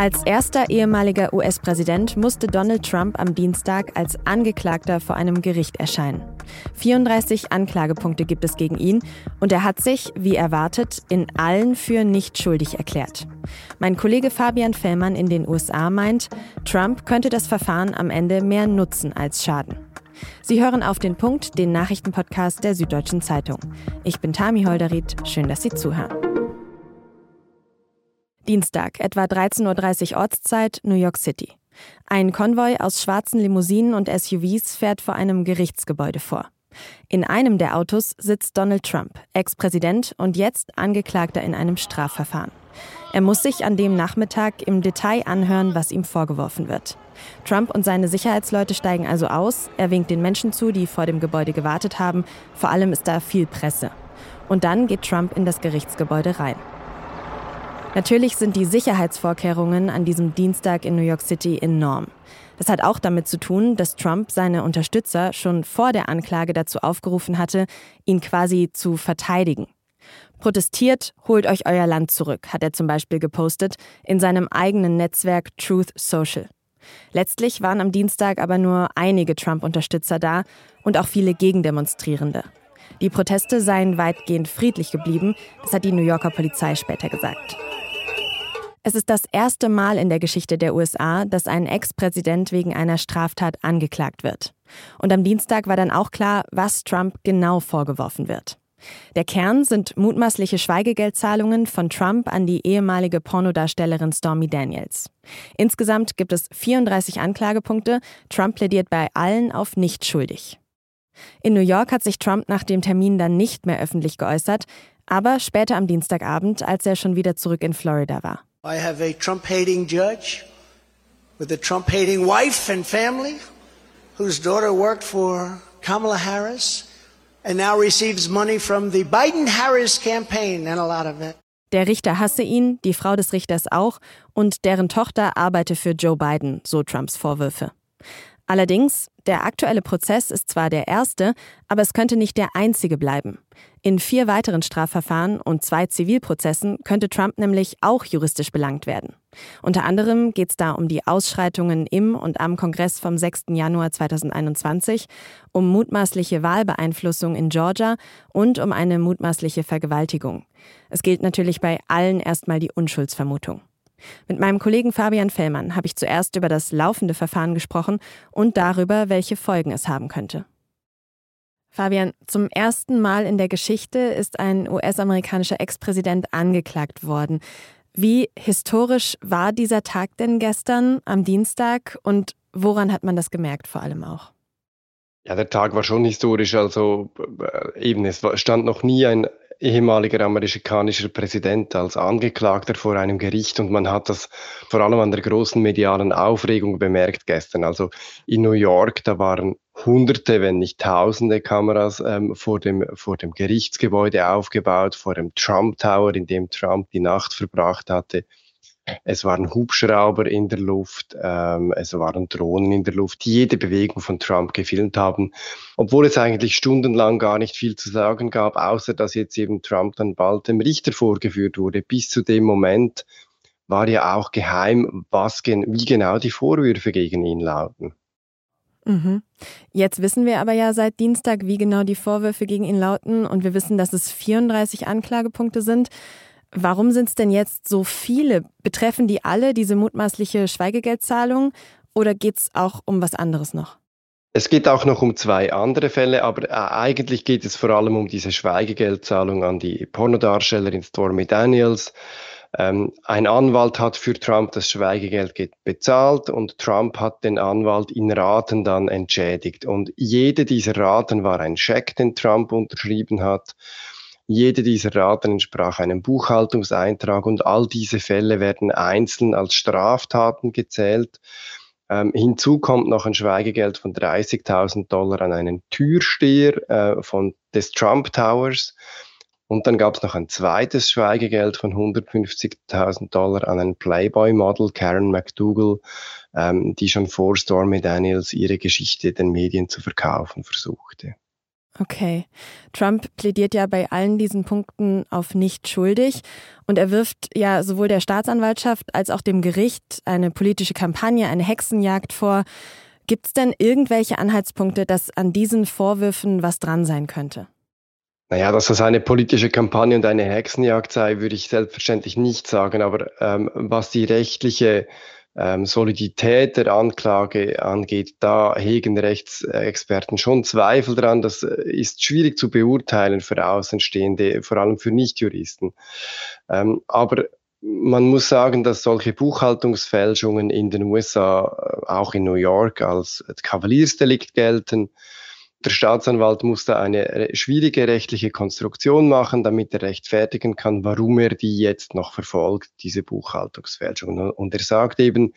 Als erster ehemaliger US-Präsident musste Donald Trump am Dienstag als Angeklagter vor einem Gericht erscheinen. 34 Anklagepunkte gibt es gegen ihn und er hat sich, wie erwartet, in allen für nicht schuldig erklärt. Mein Kollege Fabian Fellmann in den USA meint, Trump könnte das Verfahren am Ende mehr nutzen als schaden. Sie hören auf den Punkt, den Nachrichtenpodcast der Süddeutschen Zeitung. Ich bin Tami Holderried, schön, dass Sie zuhören. Dienstag, etwa 13.30 Uhr Ortszeit, New York City. Ein Konvoi aus schwarzen Limousinen und SUVs fährt vor einem Gerichtsgebäude vor. In einem der Autos sitzt Donald Trump, Ex-Präsident und jetzt Angeklagter in einem Strafverfahren. Er muss sich an dem Nachmittag im Detail anhören, was ihm vorgeworfen wird. Trump und seine Sicherheitsleute steigen also aus, er winkt den Menschen zu, die vor dem Gebäude gewartet haben, vor allem ist da viel Presse. Und dann geht Trump in das Gerichtsgebäude rein. Natürlich sind die Sicherheitsvorkehrungen an diesem Dienstag in New York City enorm. Das hat auch damit zu tun, dass Trump seine Unterstützer schon vor der Anklage dazu aufgerufen hatte, ihn quasi zu verteidigen. Protestiert, holt euch euer Land zurück, hat er zum Beispiel gepostet in seinem eigenen Netzwerk Truth Social. Letztlich waren am Dienstag aber nur einige Trump-Unterstützer da und auch viele Gegendemonstrierende. Die Proteste seien weitgehend friedlich geblieben, das hat die New Yorker Polizei später gesagt. Es ist das erste Mal in der Geschichte der USA, dass ein Ex-Präsident wegen einer Straftat angeklagt wird. Und am Dienstag war dann auch klar, was Trump genau vorgeworfen wird. Der Kern sind mutmaßliche Schweigegeldzahlungen von Trump an die ehemalige Pornodarstellerin Stormy Daniels. Insgesamt gibt es 34 Anklagepunkte. Trump plädiert bei allen auf nicht schuldig. In New York hat sich Trump nach dem Termin dann nicht mehr öffentlich geäußert, aber später am Dienstagabend, als er schon wieder zurück in Florida war. I have a Trump hating judge with a Trump hating wife and family whose daughter worked for Kamala Harris and now receives money from the Biden Harris campaign and a lot of it. Der Richter hasse ihn, die Frau des Richters auch und deren Tochter arbeite für Joe Biden, so Trumps Vorwürfe. Allerdings, der aktuelle Prozess ist zwar der erste, aber es könnte nicht der einzige bleiben. In vier weiteren Strafverfahren und zwei Zivilprozessen könnte Trump nämlich auch juristisch belangt werden. Unter anderem geht es da um die Ausschreitungen im und am Kongress vom 6. Januar 2021, um mutmaßliche Wahlbeeinflussung in Georgia und um eine mutmaßliche Vergewaltigung. Es gilt natürlich bei allen erstmal die Unschuldsvermutung. Mit meinem Kollegen Fabian Fellmann habe ich zuerst über das laufende Verfahren gesprochen und darüber, welche Folgen es haben könnte. Fabian, zum ersten Mal in der Geschichte ist ein US-amerikanischer Ex-Präsident angeklagt worden. Wie historisch war dieser Tag denn gestern am Dienstag und woran hat man das gemerkt vor allem auch? Ja, der Tag war schon historisch. Also äh, eben, es stand noch nie ein ehemaliger amerikanischer Präsident als Angeklagter vor einem Gericht und man hat das vor allem an der großen medialen Aufregung bemerkt gestern. Also in New York, da waren Hunderte, wenn nicht Tausende Kameras ähm, vor, dem, vor dem Gerichtsgebäude aufgebaut, vor dem Trump Tower, in dem Trump die Nacht verbracht hatte. Es waren Hubschrauber in der Luft, ähm, es waren Drohnen in der Luft, die jede Bewegung von Trump gefilmt haben, obwohl es eigentlich stundenlang gar nicht viel zu sagen gab, außer dass jetzt eben Trump dann bald dem Richter vorgeführt wurde. Bis zu dem Moment war ja auch geheim, was gen wie genau die Vorwürfe gegen ihn lauten. Mhm. Jetzt wissen wir aber ja seit Dienstag, wie genau die Vorwürfe gegen ihn lauten und wir wissen, dass es 34 Anklagepunkte sind. Warum sind es denn jetzt so viele? Betreffen die alle diese mutmaßliche Schweigegeldzahlung oder geht es auch um was anderes noch? Es geht auch noch um zwei andere Fälle, aber äh, eigentlich geht es vor allem um diese Schweigegeldzahlung an die Pornodarstellerin Stormy Daniels. Ähm, ein Anwalt hat für Trump das Schweigegeld bezahlt und Trump hat den Anwalt in Raten dann entschädigt. Und jede dieser Raten war ein Scheck, den Trump unterschrieben hat. Jede dieser Raten entsprach einem Buchhaltungseintrag und all diese Fälle werden einzeln als Straftaten gezählt. Ähm, hinzu kommt noch ein Schweigegeld von 30.000 Dollar an einen Türsteher äh, von, des Trump Towers. Und dann gab es noch ein zweites Schweigegeld von 150.000 Dollar an ein Playboy-Model, Karen McDougall, ähm, die schon vor Stormy Daniels ihre Geschichte den Medien zu verkaufen versuchte. Okay. Trump plädiert ja bei allen diesen Punkten auf nicht schuldig und er wirft ja sowohl der Staatsanwaltschaft als auch dem Gericht eine politische Kampagne, eine Hexenjagd vor. Gibt es denn irgendwelche Anhaltspunkte, dass an diesen Vorwürfen was dran sein könnte? Naja, dass das eine politische Kampagne und eine Hexenjagd sei, würde ich selbstverständlich nicht sagen. Aber ähm, was die rechtliche ähm, Solidität der Anklage angeht, da hegen Rechtsexperten schon Zweifel dran. Das äh, ist schwierig zu beurteilen für Außenstehende, vor allem für Nichtjuristen. Ähm, aber man muss sagen, dass solche Buchhaltungsfälschungen in den USA, äh, auch in New York, als Kavaliersdelikt gelten. Der Staatsanwalt musste eine schwierige rechtliche Konstruktion machen, damit er rechtfertigen kann, warum er die jetzt noch verfolgt, diese Buchhaltungsfälschung. Und er sagt eben,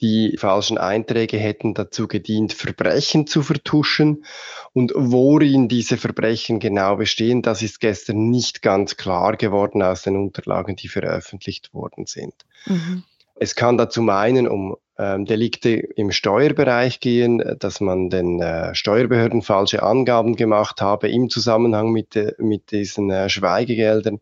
die falschen Einträge hätten dazu gedient, Verbrechen zu vertuschen. Und worin diese Verbrechen genau bestehen, das ist gestern nicht ganz klar geworden aus den Unterlagen, die veröffentlicht worden sind. Mhm. Es kann da zum einen um ähm, Delikte im Steuerbereich gehen, dass man den äh, Steuerbehörden falsche Angaben gemacht habe im Zusammenhang mit, mit diesen äh, Schweigegeldern.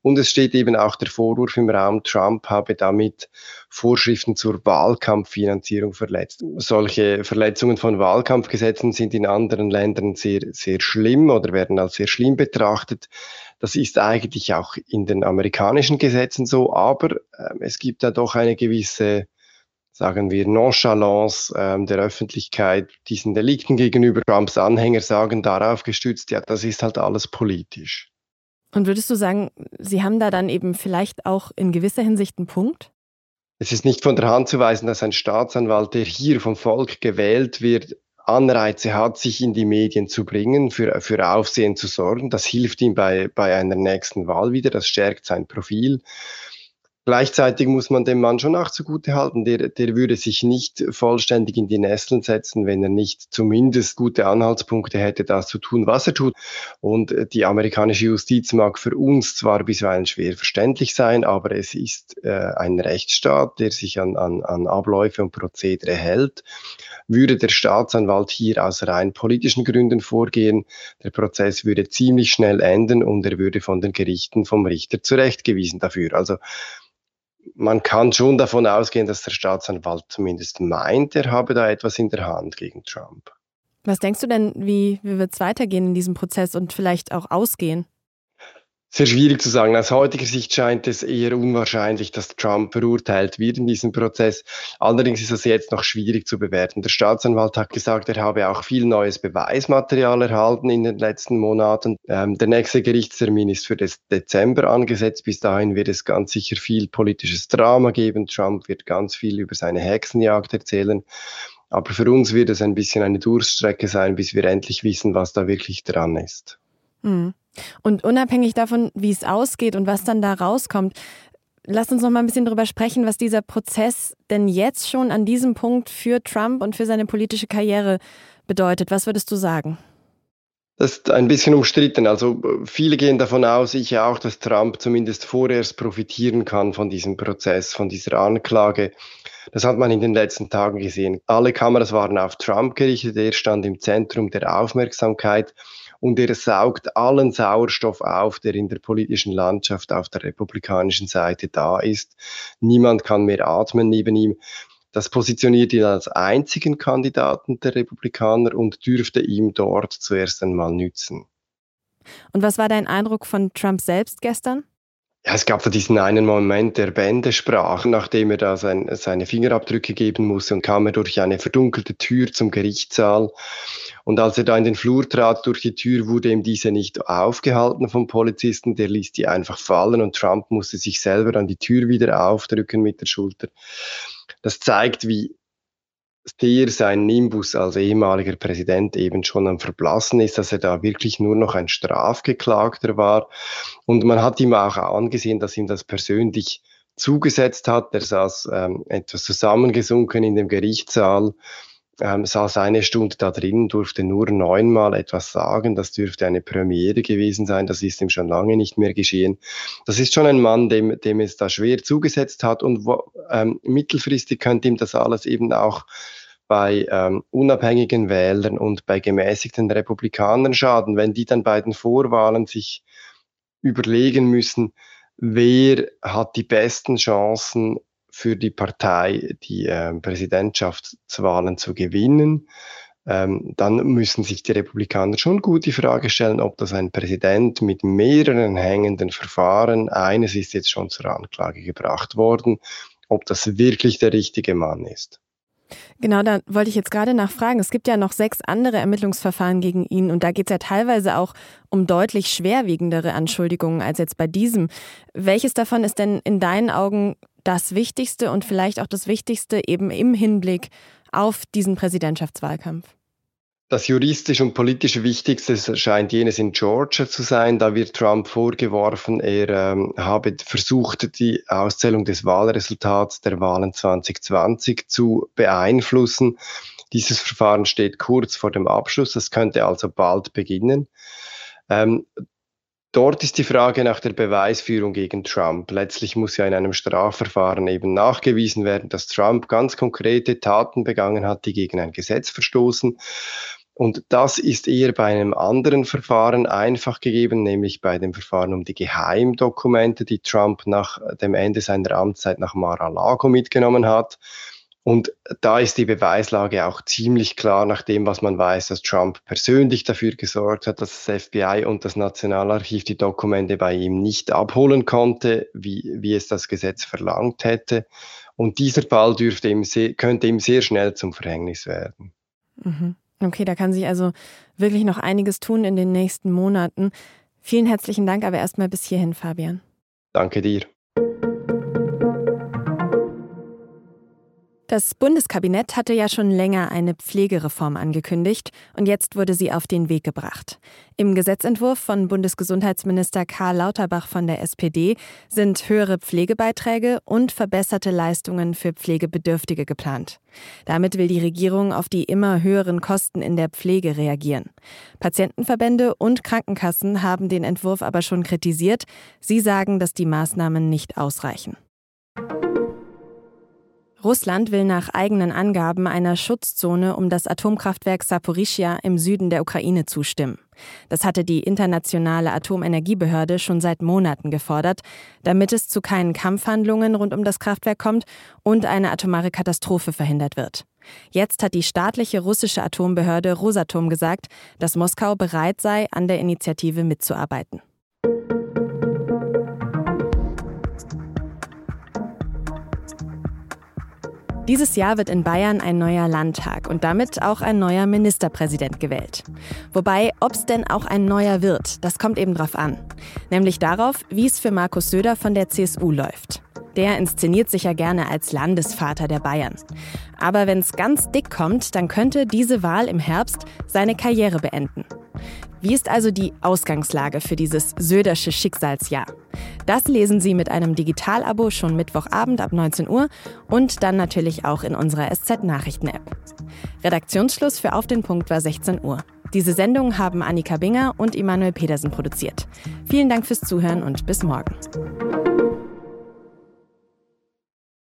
Und es steht eben auch der Vorwurf im Raum, Trump habe damit Vorschriften zur Wahlkampffinanzierung verletzt. Solche Verletzungen von Wahlkampfgesetzen sind in anderen Ländern sehr, sehr schlimm oder werden als sehr schlimm betrachtet. Das ist eigentlich auch in den amerikanischen Gesetzen so, aber äh, es gibt da doch eine gewisse sagen wir, Nonchalance ähm, der Öffentlichkeit diesen Delikten gegenüber. Trumps Anhänger sagen darauf gestützt, ja, das ist halt alles politisch. Und würdest du sagen, Sie haben da dann eben vielleicht auch in gewisser Hinsicht einen Punkt? Es ist nicht von der Hand zu weisen, dass ein Staatsanwalt, der hier vom Volk gewählt wird, Anreize hat, sich in die Medien zu bringen, für, für Aufsehen zu sorgen. Das hilft ihm bei, bei einer nächsten Wahl wieder, das stärkt sein Profil. Gleichzeitig muss man dem Mann schon auch zugute halten, der, der würde sich nicht vollständig in die Nesseln setzen, wenn er nicht zumindest gute Anhaltspunkte hätte, das zu tun, was er tut. Und die amerikanische Justiz mag für uns zwar bisweilen schwer verständlich sein, aber es ist äh, ein Rechtsstaat, der sich an, an, an Abläufe und Prozedere hält. Würde der Staatsanwalt hier aus rein politischen Gründen vorgehen, der Prozess würde ziemlich schnell enden und er würde von den Gerichten vom Richter zurechtgewiesen dafür. Also man kann schon davon ausgehen, dass der Staatsanwalt zumindest meint, er habe da etwas in der Hand gegen Trump. Was denkst du denn, wie, wie wird es weitergehen in diesem Prozess und vielleicht auch ausgehen? Sehr schwierig zu sagen. Aus heutiger Sicht scheint es eher unwahrscheinlich, dass Trump verurteilt wird in diesem Prozess. Allerdings ist es jetzt noch schwierig zu bewerten. Der Staatsanwalt hat gesagt, er habe auch viel neues Beweismaterial erhalten in den letzten Monaten. Ähm, der nächste Gerichtstermin ist für das Dezember angesetzt. Bis dahin wird es ganz sicher viel politisches Drama geben. Trump wird ganz viel über seine Hexenjagd erzählen. Aber für uns wird es ein bisschen eine Durststrecke sein, bis wir endlich wissen, was da wirklich dran ist. Mhm. Und unabhängig davon, wie es ausgeht und was dann da rauskommt, lass uns noch mal ein bisschen darüber sprechen, was dieser Prozess denn jetzt schon an diesem Punkt für Trump und für seine politische Karriere bedeutet. Was würdest du sagen? Das ist ein bisschen umstritten. Also viele gehen davon aus, ich auch, dass Trump zumindest vorerst profitieren kann von diesem Prozess, von dieser Anklage. Das hat man in den letzten Tagen gesehen. Alle Kameras waren auf Trump gerichtet. Er stand im Zentrum der Aufmerksamkeit und er saugt allen Sauerstoff auf, der in der politischen Landschaft auf der republikanischen Seite da ist. Niemand kann mehr atmen neben ihm. Das positioniert ihn als einzigen Kandidaten der Republikaner und dürfte ihm dort zuerst einmal nützen. Und was war dein Eindruck von Trump selbst gestern? Ja, es gab da diesen einen Moment der Bändesprach, nachdem er da sein, seine Fingerabdrücke geben musste und kam er durch eine verdunkelte Tür zum Gerichtssaal. Und als er da in den Flur trat durch die Tür, wurde ihm diese nicht aufgehalten vom Polizisten, der ließ die einfach fallen und Trump musste sich selber an die Tür wieder aufdrücken mit der Schulter. Das zeigt, wie sehr sein Nimbus als ehemaliger Präsident eben schon am Verblassen ist, dass er da wirklich nur noch ein Strafgeklagter war. Und man hat ihm auch angesehen, dass ihm das persönlich zugesetzt hat. Er saß ähm, etwas zusammengesunken in dem Gerichtssaal, ähm, saß eine Stunde da drin, durfte nur neunmal etwas sagen. Das dürfte eine Premiere gewesen sein. Das ist ihm schon lange nicht mehr geschehen. Das ist schon ein Mann, dem, dem es da schwer zugesetzt hat und wo, ähm, mittelfristig könnte ihm das alles eben auch bei ähm, unabhängigen Wählern und bei gemäßigten Republikanern schaden, wenn die dann bei den Vorwahlen sich überlegen müssen, wer hat die besten Chancen für die Partei, die äh, Präsidentschaftswahlen zu gewinnen. Ähm, dann müssen sich die Republikaner schon gut die Frage stellen, ob das ein Präsident mit mehreren hängenden Verfahren, eines ist jetzt schon zur Anklage gebracht worden, ob das wirklich der richtige Mann ist. Genau, da wollte ich jetzt gerade nachfragen. Es gibt ja noch sechs andere Ermittlungsverfahren gegen ihn und da geht es ja teilweise auch um deutlich schwerwiegendere Anschuldigungen als jetzt bei diesem. Welches davon ist denn in deinen Augen das Wichtigste und vielleicht auch das Wichtigste eben im Hinblick auf diesen Präsidentschaftswahlkampf? Das juristisch und politisch Wichtigste scheint jenes in Georgia zu sein. Da wird Trump vorgeworfen, er ähm, habe versucht, die Auszählung des Wahlresultats der Wahlen 2020 zu beeinflussen. Dieses Verfahren steht kurz vor dem Abschluss. Das könnte also bald beginnen. Ähm, Dort ist die Frage nach der Beweisführung gegen Trump. Letztlich muss ja in einem Strafverfahren eben nachgewiesen werden, dass Trump ganz konkrete Taten begangen hat, die gegen ein Gesetz verstoßen. Und das ist eher bei einem anderen Verfahren einfach gegeben, nämlich bei dem Verfahren um die Geheimdokumente, die Trump nach dem Ende seiner Amtszeit nach Mar-a-Lago mitgenommen hat. Und da ist die Beweislage auch ziemlich klar nach dem, was man weiß, dass Trump persönlich dafür gesorgt hat, dass das FBI und das Nationalarchiv die Dokumente bei ihm nicht abholen konnte, wie, wie es das Gesetz verlangt hätte. Und dieser Fall dürfte ihm sehr, könnte ihm sehr schnell zum Verhängnis werden. Mhm. Okay, da kann sich also wirklich noch einiges tun in den nächsten Monaten. Vielen herzlichen Dank, aber erstmal bis hierhin, Fabian. Danke dir. Das Bundeskabinett hatte ja schon länger eine Pflegereform angekündigt und jetzt wurde sie auf den Weg gebracht. Im Gesetzentwurf von Bundesgesundheitsminister Karl Lauterbach von der SPD sind höhere Pflegebeiträge und verbesserte Leistungen für Pflegebedürftige geplant. Damit will die Regierung auf die immer höheren Kosten in der Pflege reagieren. Patientenverbände und Krankenkassen haben den Entwurf aber schon kritisiert. Sie sagen, dass die Maßnahmen nicht ausreichen. Russland will nach eigenen Angaben einer Schutzzone um das Atomkraftwerk Saporischia im Süden der Ukraine zustimmen. Das hatte die internationale Atomenergiebehörde schon seit Monaten gefordert, damit es zu keinen Kampfhandlungen rund um das Kraftwerk kommt und eine atomare Katastrophe verhindert wird. Jetzt hat die staatliche russische Atombehörde Rosatom gesagt, dass Moskau bereit sei, an der Initiative mitzuarbeiten. Dieses Jahr wird in Bayern ein neuer Landtag und damit auch ein neuer Ministerpräsident gewählt. Wobei, ob es denn auch ein neuer wird, das kommt eben drauf an. Nämlich darauf, wie es für Markus Söder von der CSU läuft. Der inszeniert sich ja gerne als Landesvater der Bayern. Aber wenn es ganz dick kommt, dann könnte diese Wahl im Herbst seine Karriere beenden. Wie ist also die Ausgangslage für dieses Södersche Schicksalsjahr? Das lesen Sie mit einem Digitalabo schon Mittwochabend ab 19 Uhr und dann natürlich auch in unserer SZ-Nachrichten-App. Redaktionsschluss für Auf den Punkt war 16 Uhr. Diese Sendung haben Annika Binger und Emanuel Pedersen produziert. Vielen Dank fürs Zuhören und bis morgen.